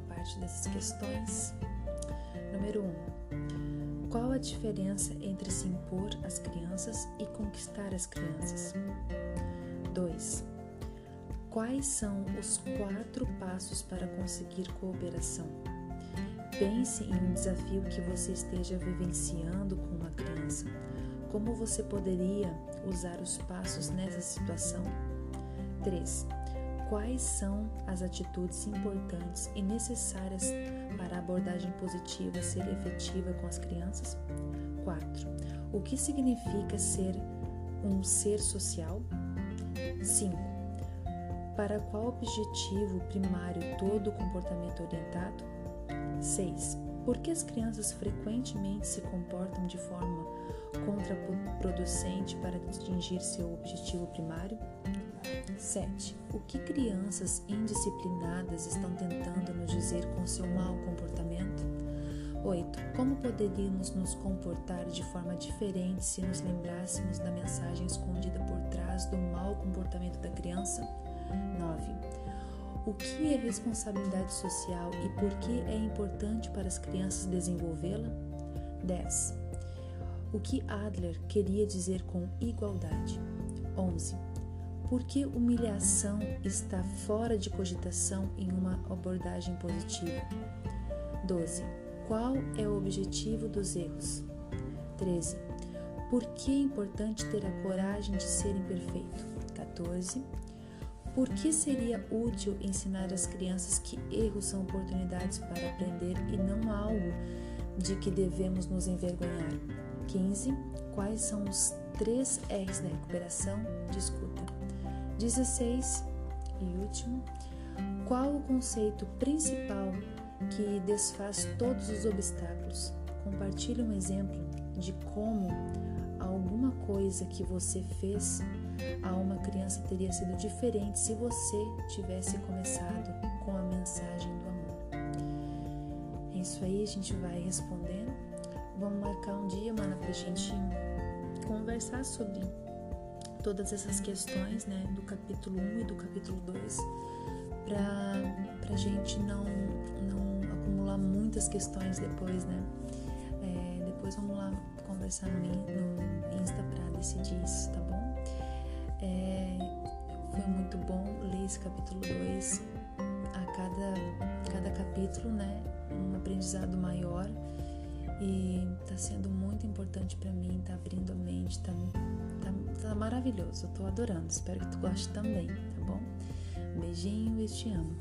parte dessas questões. Número 1. Um, qual a diferença entre se impor às crianças e conquistar as crianças? 2. Quais são os quatro passos para conseguir cooperação? Pense em um desafio que você esteja vivenciando com uma criança. Como você poderia usar os passos nessa situação? 3. Quais são as atitudes importantes e necessárias para a abordagem positiva ser efetiva com as crianças? 4. O que significa ser um ser social? 5. Para qual objetivo primário todo comportamento orientado? 6. Por que as crianças frequentemente se comportam de forma contraproducente para atingir seu objetivo primário? 7. O que crianças indisciplinadas estão tentando nos dizer com seu mau comportamento? 8. Como poderíamos nos comportar de forma diferente se nos lembrássemos da mensagem escondida por trás do mau comportamento da criança? 9. O que é responsabilidade social e por que é importante para as crianças desenvolvê-la? 10. O que Adler queria dizer com igualdade? 11. Por que humilhação está fora de cogitação em uma abordagem positiva? 12. Qual é o objetivo dos erros? 13. Por que é importante ter a coragem de ser imperfeito? 14. Por que seria útil ensinar às crianças que erros são oportunidades para aprender e não algo de que devemos nos envergonhar? 15. Quais são os três R's da recuperação? Discuta. 16. E último. Qual o conceito principal que desfaz todos os obstáculos. Compartilhe um exemplo de como alguma coisa que você fez a uma criança teria sido diferente se você tivesse começado com a mensagem do amor. É isso aí, a gente vai respondendo. Vamos marcar um dia, mana, pra gente conversar sobre todas essas questões, né, do capítulo 1 e do capítulo 2, pra, pra gente não, não acumular muitas questões depois, né? É, depois vamos lá conversar no, no Insta pra decidir isso, tá bom? É, foi muito bom ler esse capítulo 2. A cada, cada capítulo, né? Um aprendizado maior. E tá sendo muito importante para mim, tá abrindo a mente, tá, tá, tá maravilhoso. Eu tô adorando. Espero que tu goste também, tá bom? Beijinho e te amo.